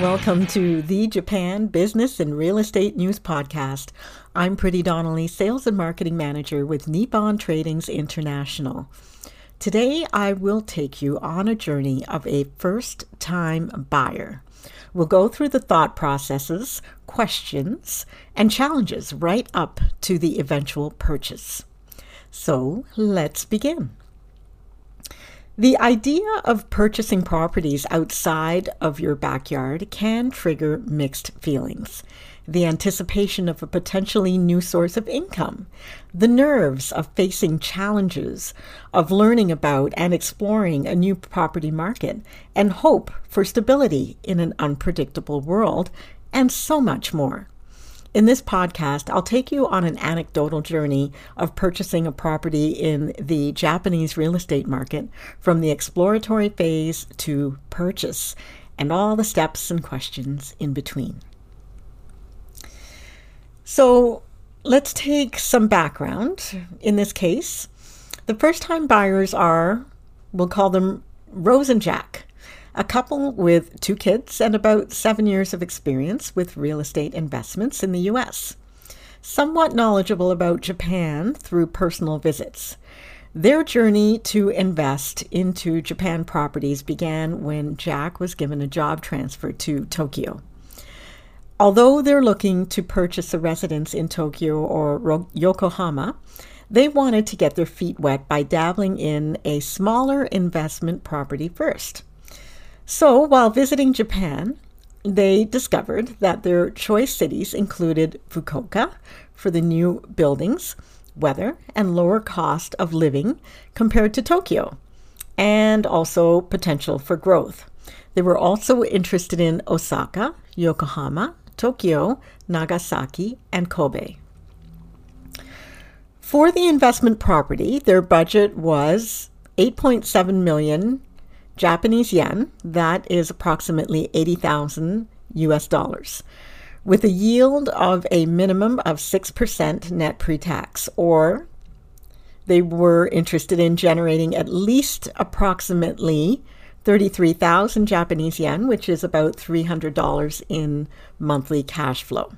Welcome to the Japan Business and Real Estate News Podcast. I'm Pretty Donnelly, Sales and Marketing Manager with Nippon Tradings International. Today, I will take you on a journey of a first time buyer. We'll go through the thought processes, questions, and challenges right up to the eventual purchase. So, let's begin. The idea of purchasing properties outside of your backyard can trigger mixed feelings. The anticipation of a potentially new source of income, the nerves of facing challenges, of learning about and exploring a new property market, and hope for stability in an unpredictable world, and so much more. In this podcast, I'll take you on an anecdotal journey of purchasing a property in the Japanese real estate market from the exploratory phase to purchase and all the steps and questions in between. So, let's take some background. In this case, the first time buyers are, we'll call them Rose and Jack a couple with two kids and about seven years of experience with real estate investments in the U.S. Somewhat knowledgeable about Japan through personal visits. Their journey to invest into Japan properties began when Jack was given a job transfer to Tokyo. Although they're looking to purchase a residence in Tokyo or Yokohama, they wanted to get their feet wet by dabbling in a smaller investment property first. So, while visiting Japan, they discovered that their choice cities included Fukuoka for the new buildings, weather, and lower cost of living compared to Tokyo, and also potential for growth. They were also interested in Osaka, Yokohama, Tokyo, Nagasaki, and Kobe. For the investment property, their budget was 8.7 million Japanese yen, that is approximately 80,000 US dollars, with a yield of a minimum of 6% net pre tax, or they were interested in generating at least approximately 33,000 Japanese yen, which is about $300 in monthly cash flow.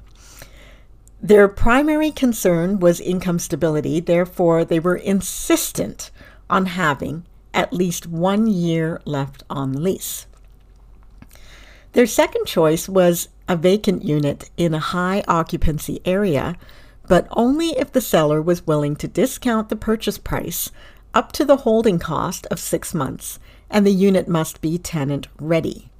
Their primary concern was income stability, therefore, they were insistent on having at least one year left on the lease. Their second choice was a vacant unit in a high occupancy area, but only if the seller was willing to discount the purchase price up to the holding cost of six months, and the unit must be tenant ready.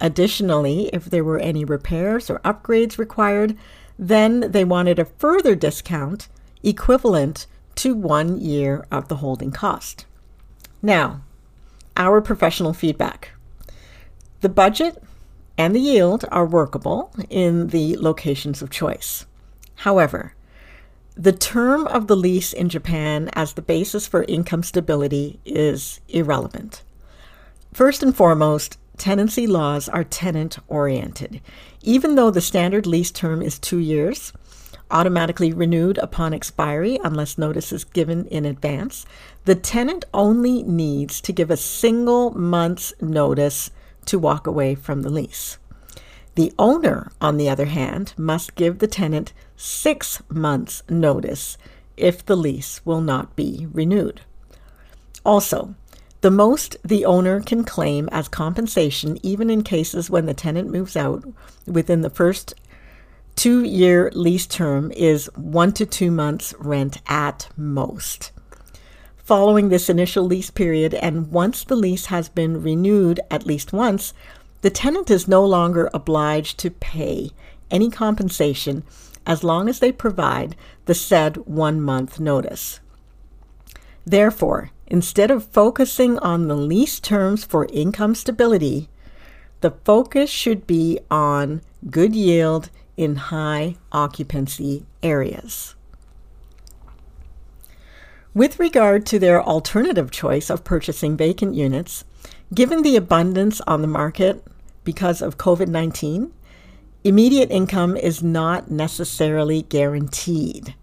Additionally, if there were any repairs or upgrades required, then they wanted a further discount equivalent to one year of the holding cost. Now, our professional feedback. The budget and the yield are workable in the locations of choice. However, the term of the lease in Japan as the basis for income stability is irrelevant. First and foremost, tenancy laws are tenant oriented. Even though the standard lease term is two years, automatically renewed upon expiry unless notice is given in advance. The tenant only needs to give a single month's notice to walk away from the lease. The owner, on the other hand, must give the tenant six months' notice if the lease will not be renewed. Also, the most the owner can claim as compensation, even in cases when the tenant moves out within the first two year lease term is one to two months rent at most. Following this initial lease period, and once the lease has been renewed at least once, the tenant is no longer obliged to pay any compensation as long as they provide the said one month notice. Therefore, instead of focusing on the lease terms for income stability, the focus should be on good yield in high occupancy areas. With regard to their alternative choice of purchasing vacant units, given the abundance on the market because of COVID 19, immediate income is not necessarily guaranteed.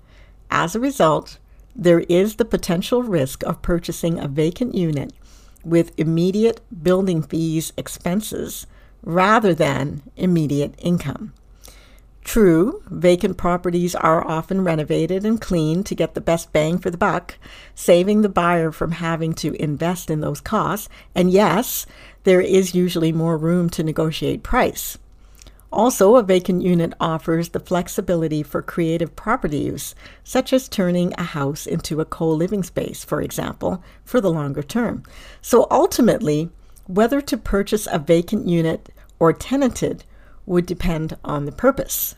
As a result, there is the potential risk of purchasing a vacant unit with immediate building fees expenses rather than immediate income. True, vacant properties are often renovated and cleaned to get the best bang for the buck, saving the buyer from having to invest in those costs. And yes, there is usually more room to negotiate price. Also, a vacant unit offers the flexibility for creative property use, such as turning a house into a co living space, for example, for the longer term. So ultimately, whether to purchase a vacant unit or tenanted would depend on the purpose.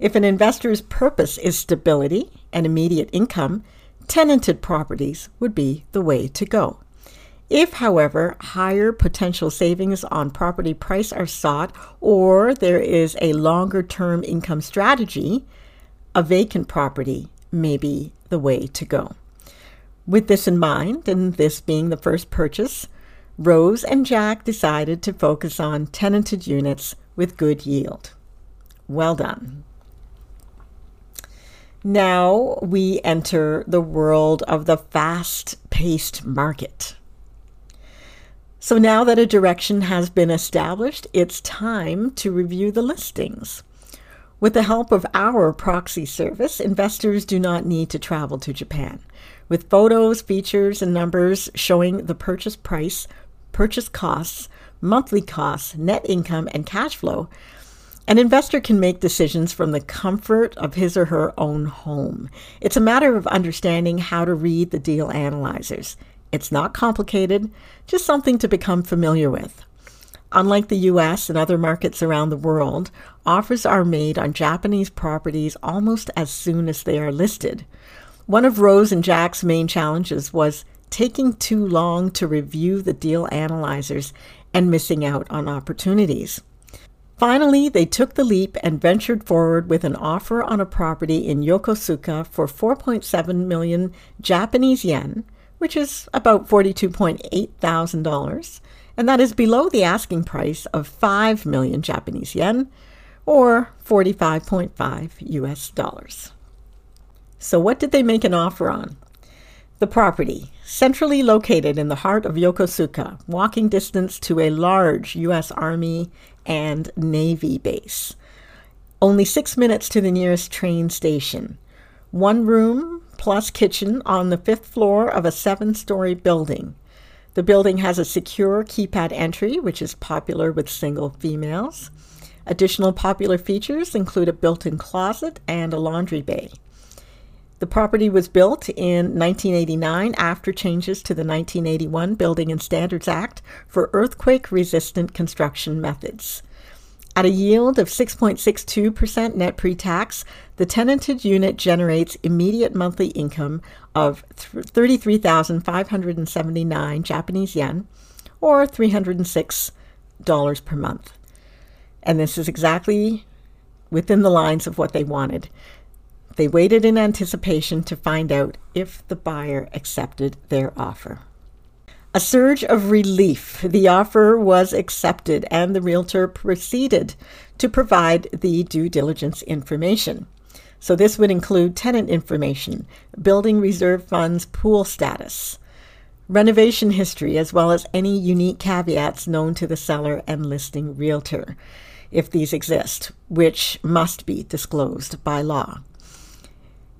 If an investor's purpose is stability and immediate income, tenanted properties would be the way to go. If, however, higher potential savings on property price are sought or there is a longer term income strategy, a vacant property may be the way to go. With this in mind, and this being the first purchase, Rose and Jack decided to focus on tenanted units with good yield. Well done. Now we enter the world of the fast paced market. So now that a direction has been established, it's time to review the listings. With the help of our proxy service, investors do not need to travel to Japan. With photos, features, and numbers showing the purchase price, purchase costs, monthly costs, net income, and cash flow, an investor can make decisions from the comfort of his or her own home. It's a matter of understanding how to read the deal analyzers. It's not complicated, just something to become familiar with. Unlike the US and other markets around the world, offers are made on Japanese properties almost as soon as they are listed. One of Rose and Jack's main challenges was taking too long to review the deal analyzers and missing out on opportunities. Finally, they took the leap and ventured forward with an offer on a property in Yokosuka for 4.7 million Japanese yen which is about $42.8 thousand, and that is below the asking price of 5 million Japanese yen or 45.5 US dollars. So what did they make an offer on? The property, centrally located in the heart of Yokosuka, walking distance to a large US Army and Navy base. Only six minutes to the nearest train station. One room, plus kitchen on the fifth floor of a seven story building. The building has a secure keypad entry, which is popular with single females. Additional popular features include a built in closet and a laundry bay. The property was built in 1989 after changes to the 1981 Building and Standards Act for earthquake resistant construction methods. At a yield of 6.62% net pre tax, the tenanted unit generates immediate monthly income of 33,579 Japanese yen or $306 per month. And this is exactly within the lines of what they wanted. They waited in anticipation to find out if the buyer accepted their offer. A surge of relief. The offer was accepted, and the realtor proceeded to provide the due diligence information. So, this would include tenant information, building reserve funds, pool status, renovation history, as well as any unique caveats known to the seller and listing realtor, if these exist, which must be disclosed by law.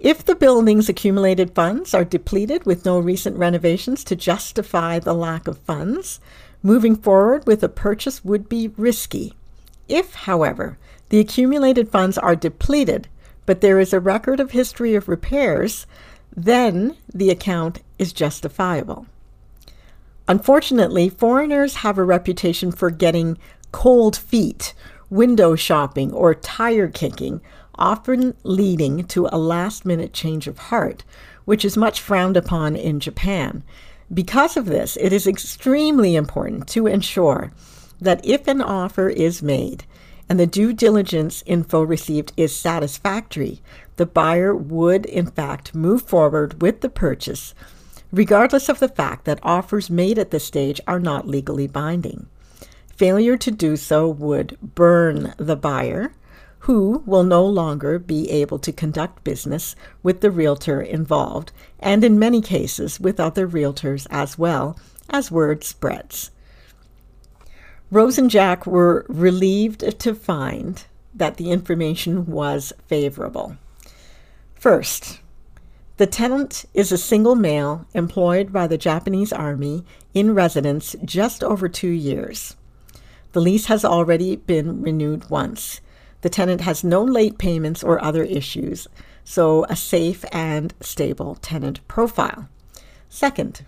If the building's accumulated funds are depleted with no recent renovations to justify the lack of funds, moving forward with a purchase would be risky. If, however, the accumulated funds are depleted, but there is a record of history of repairs, then the account is justifiable. Unfortunately, foreigners have a reputation for getting cold feet, window shopping, or tire kicking often leading to a last minute change of heart, which is much frowned upon in Japan. Because of this, it is extremely important to ensure that if an offer is made and the due diligence info received is satisfactory, the buyer would in fact move forward with the purchase, regardless of the fact that offers made at this stage are not legally binding. Failure to do so would burn the buyer, who will no longer be able to conduct business with the realtor involved, and in many cases with other realtors as well, as word spreads. Rose and Jack were relieved to find that the information was favorable. First, the tenant is a single male employed by the Japanese Army in residence just over two years. The lease has already been renewed once. The tenant has no late payments or other issues, so a safe and stable tenant profile. Second,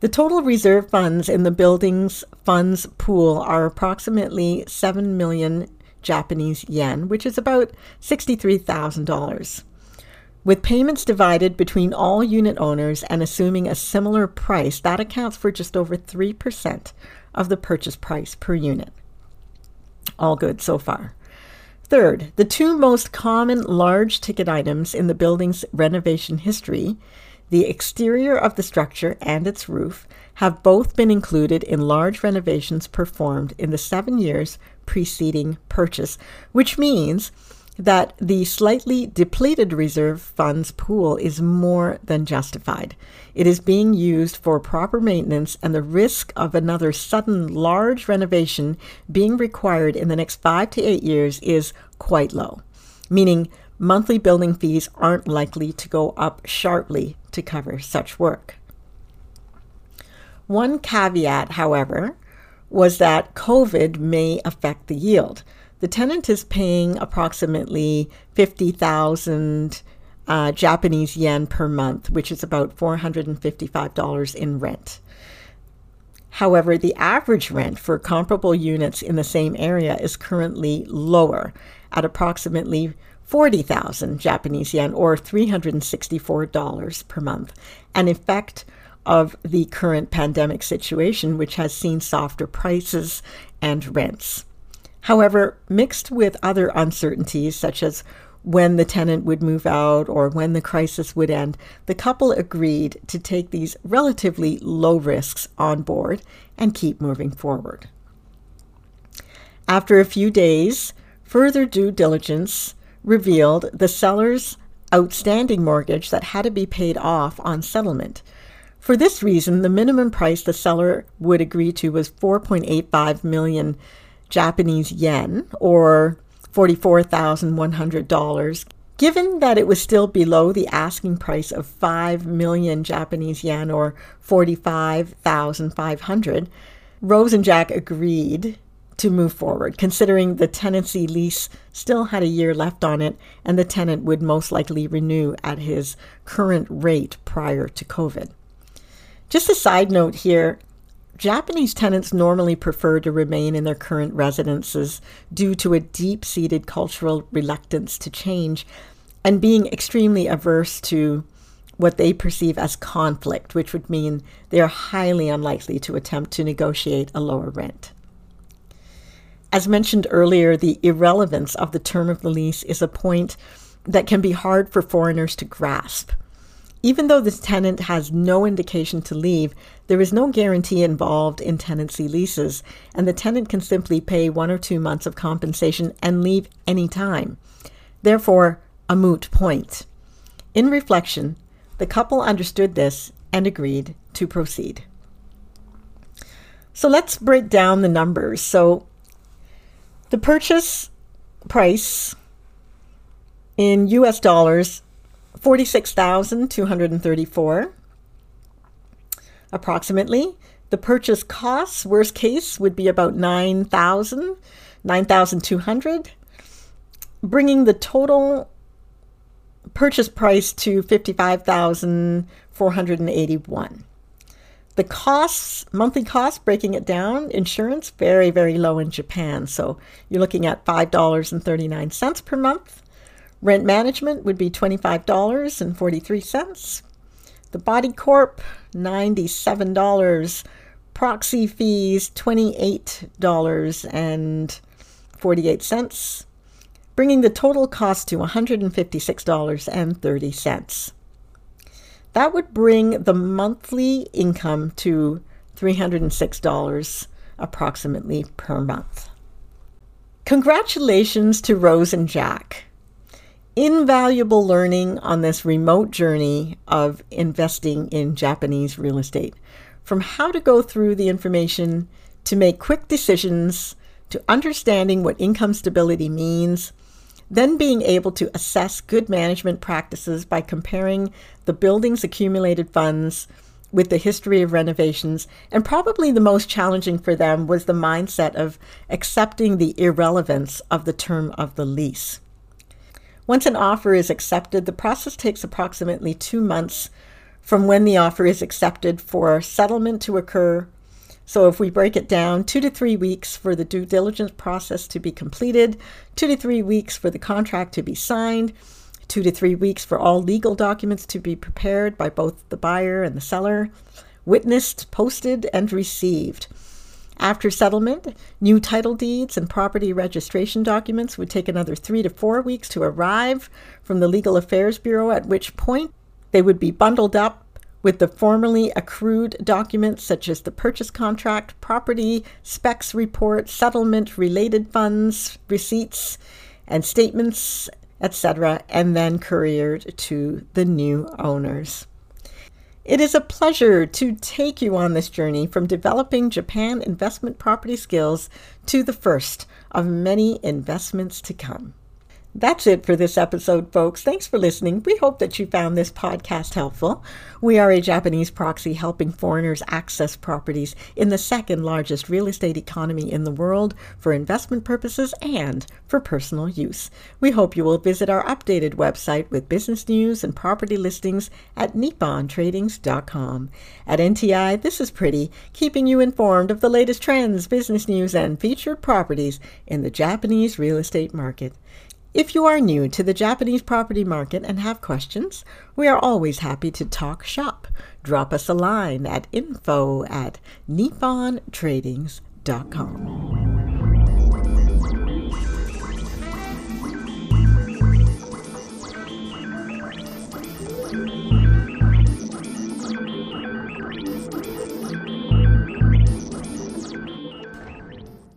the total reserve funds in the building's funds pool are approximately 7 million Japanese yen, which is about $63,000. With payments divided between all unit owners and assuming a similar price, that accounts for just over 3% of the purchase price per unit. All good so far. Third, the two most common large ticket items in the building's renovation history, the exterior of the structure and its roof, have both been included in large renovations performed in the seven years preceding purchase, which means that the slightly depleted reserve funds pool is more than justified. It is being used for proper maintenance, and the risk of another sudden large renovation being required in the next five to eight years is quite low, meaning monthly building fees aren't likely to go up sharply to cover such work. One caveat, however, was that COVID may affect the yield. The tenant is paying approximately 50,000 uh, Japanese yen per month, which is about $455 in rent. However, the average rent for comparable units in the same area is currently lower at approximately 40,000 Japanese yen or $364 per month, an effect of the current pandemic situation, which has seen softer prices and rents. However, mixed with other uncertainties, such as when the tenant would move out or when the crisis would end, the couple agreed to take these relatively low risks on board and keep moving forward. After a few days, further due diligence revealed the seller's outstanding mortgage that had to be paid off on settlement. For this reason, the minimum price the seller would agree to was 4.85 million Japanese yen, or $44,100, given that it was still below the asking price of 5 million Japanese yen, or 45,500, Rose and Jack agreed to move forward, considering the tenancy lease still had a year left on it and the tenant would most likely renew at his current rate prior to COVID. Just a side note here Japanese tenants normally prefer to remain in their current residences due to a deep seated cultural reluctance to change and being extremely averse to what they perceive as conflict, which would mean they are highly unlikely to attempt to negotiate a lower rent. As mentioned earlier, the irrelevance of the term of the lease is a point that can be hard for foreigners to grasp. Even though this tenant has no indication to leave, there is no guarantee involved in tenancy leases, and the tenant can simply pay one or two months of compensation and leave any time. Therefore, a moot point. In reflection, the couple understood this and agreed to proceed. So let's break down the numbers. So the purchase price in US dollars 46,234 approximately. The purchase costs, worst case, would be about 9,000, 9,200, bringing the total purchase price to 55,481. The costs, monthly costs, breaking it down, insurance, very, very low in Japan. So you're looking at $5.39 per month. Rent management would be $25.43. The Body Corp, $97. Proxy fees, $28.48, bringing the total cost to $156.30. That would bring the monthly income to $306 approximately per month. Congratulations to Rose and Jack invaluable learning on this remote journey of investing in Japanese real estate. From how to go through the information to make quick decisions, to understanding what income stability means, then being able to assess good management practices by comparing the building's accumulated funds with the history of renovations. And probably the most challenging for them was the mindset of accepting the irrelevance of the term of the lease. Once an offer is accepted, the process takes approximately two months from when the offer is accepted for settlement to occur. So, if we break it down, two to three weeks for the due diligence process to be completed, two to three weeks for the contract to be signed, two to three weeks for all legal documents to be prepared by both the buyer and the seller, witnessed, posted, and received. After settlement, new title deeds and property registration documents would take another three to four weeks to arrive from the Legal Affairs Bureau, at which point they would be bundled up with the formerly accrued documents such as the purchase contract, property, specs report, settlement, related funds, receipts, and statements, etc., and then couriered to the new owners. It is a pleasure to take you on this journey from developing Japan investment property skills to the first of many investments to come. That's it for this episode, folks. Thanks for listening. We hope that you found this podcast helpful. We are a Japanese proxy helping foreigners access properties in the second largest real estate economy in the world for investment purposes and for personal use. We hope you will visit our updated website with business news and property listings at nippontradings.com. At NTI, this is Pretty, keeping you informed of the latest trends, business news, and featured properties in the Japanese real estate market. If you are new to the Japanese property market and have questions, we are always happy to talk shop. Drop us a line at info at nippontradings.com.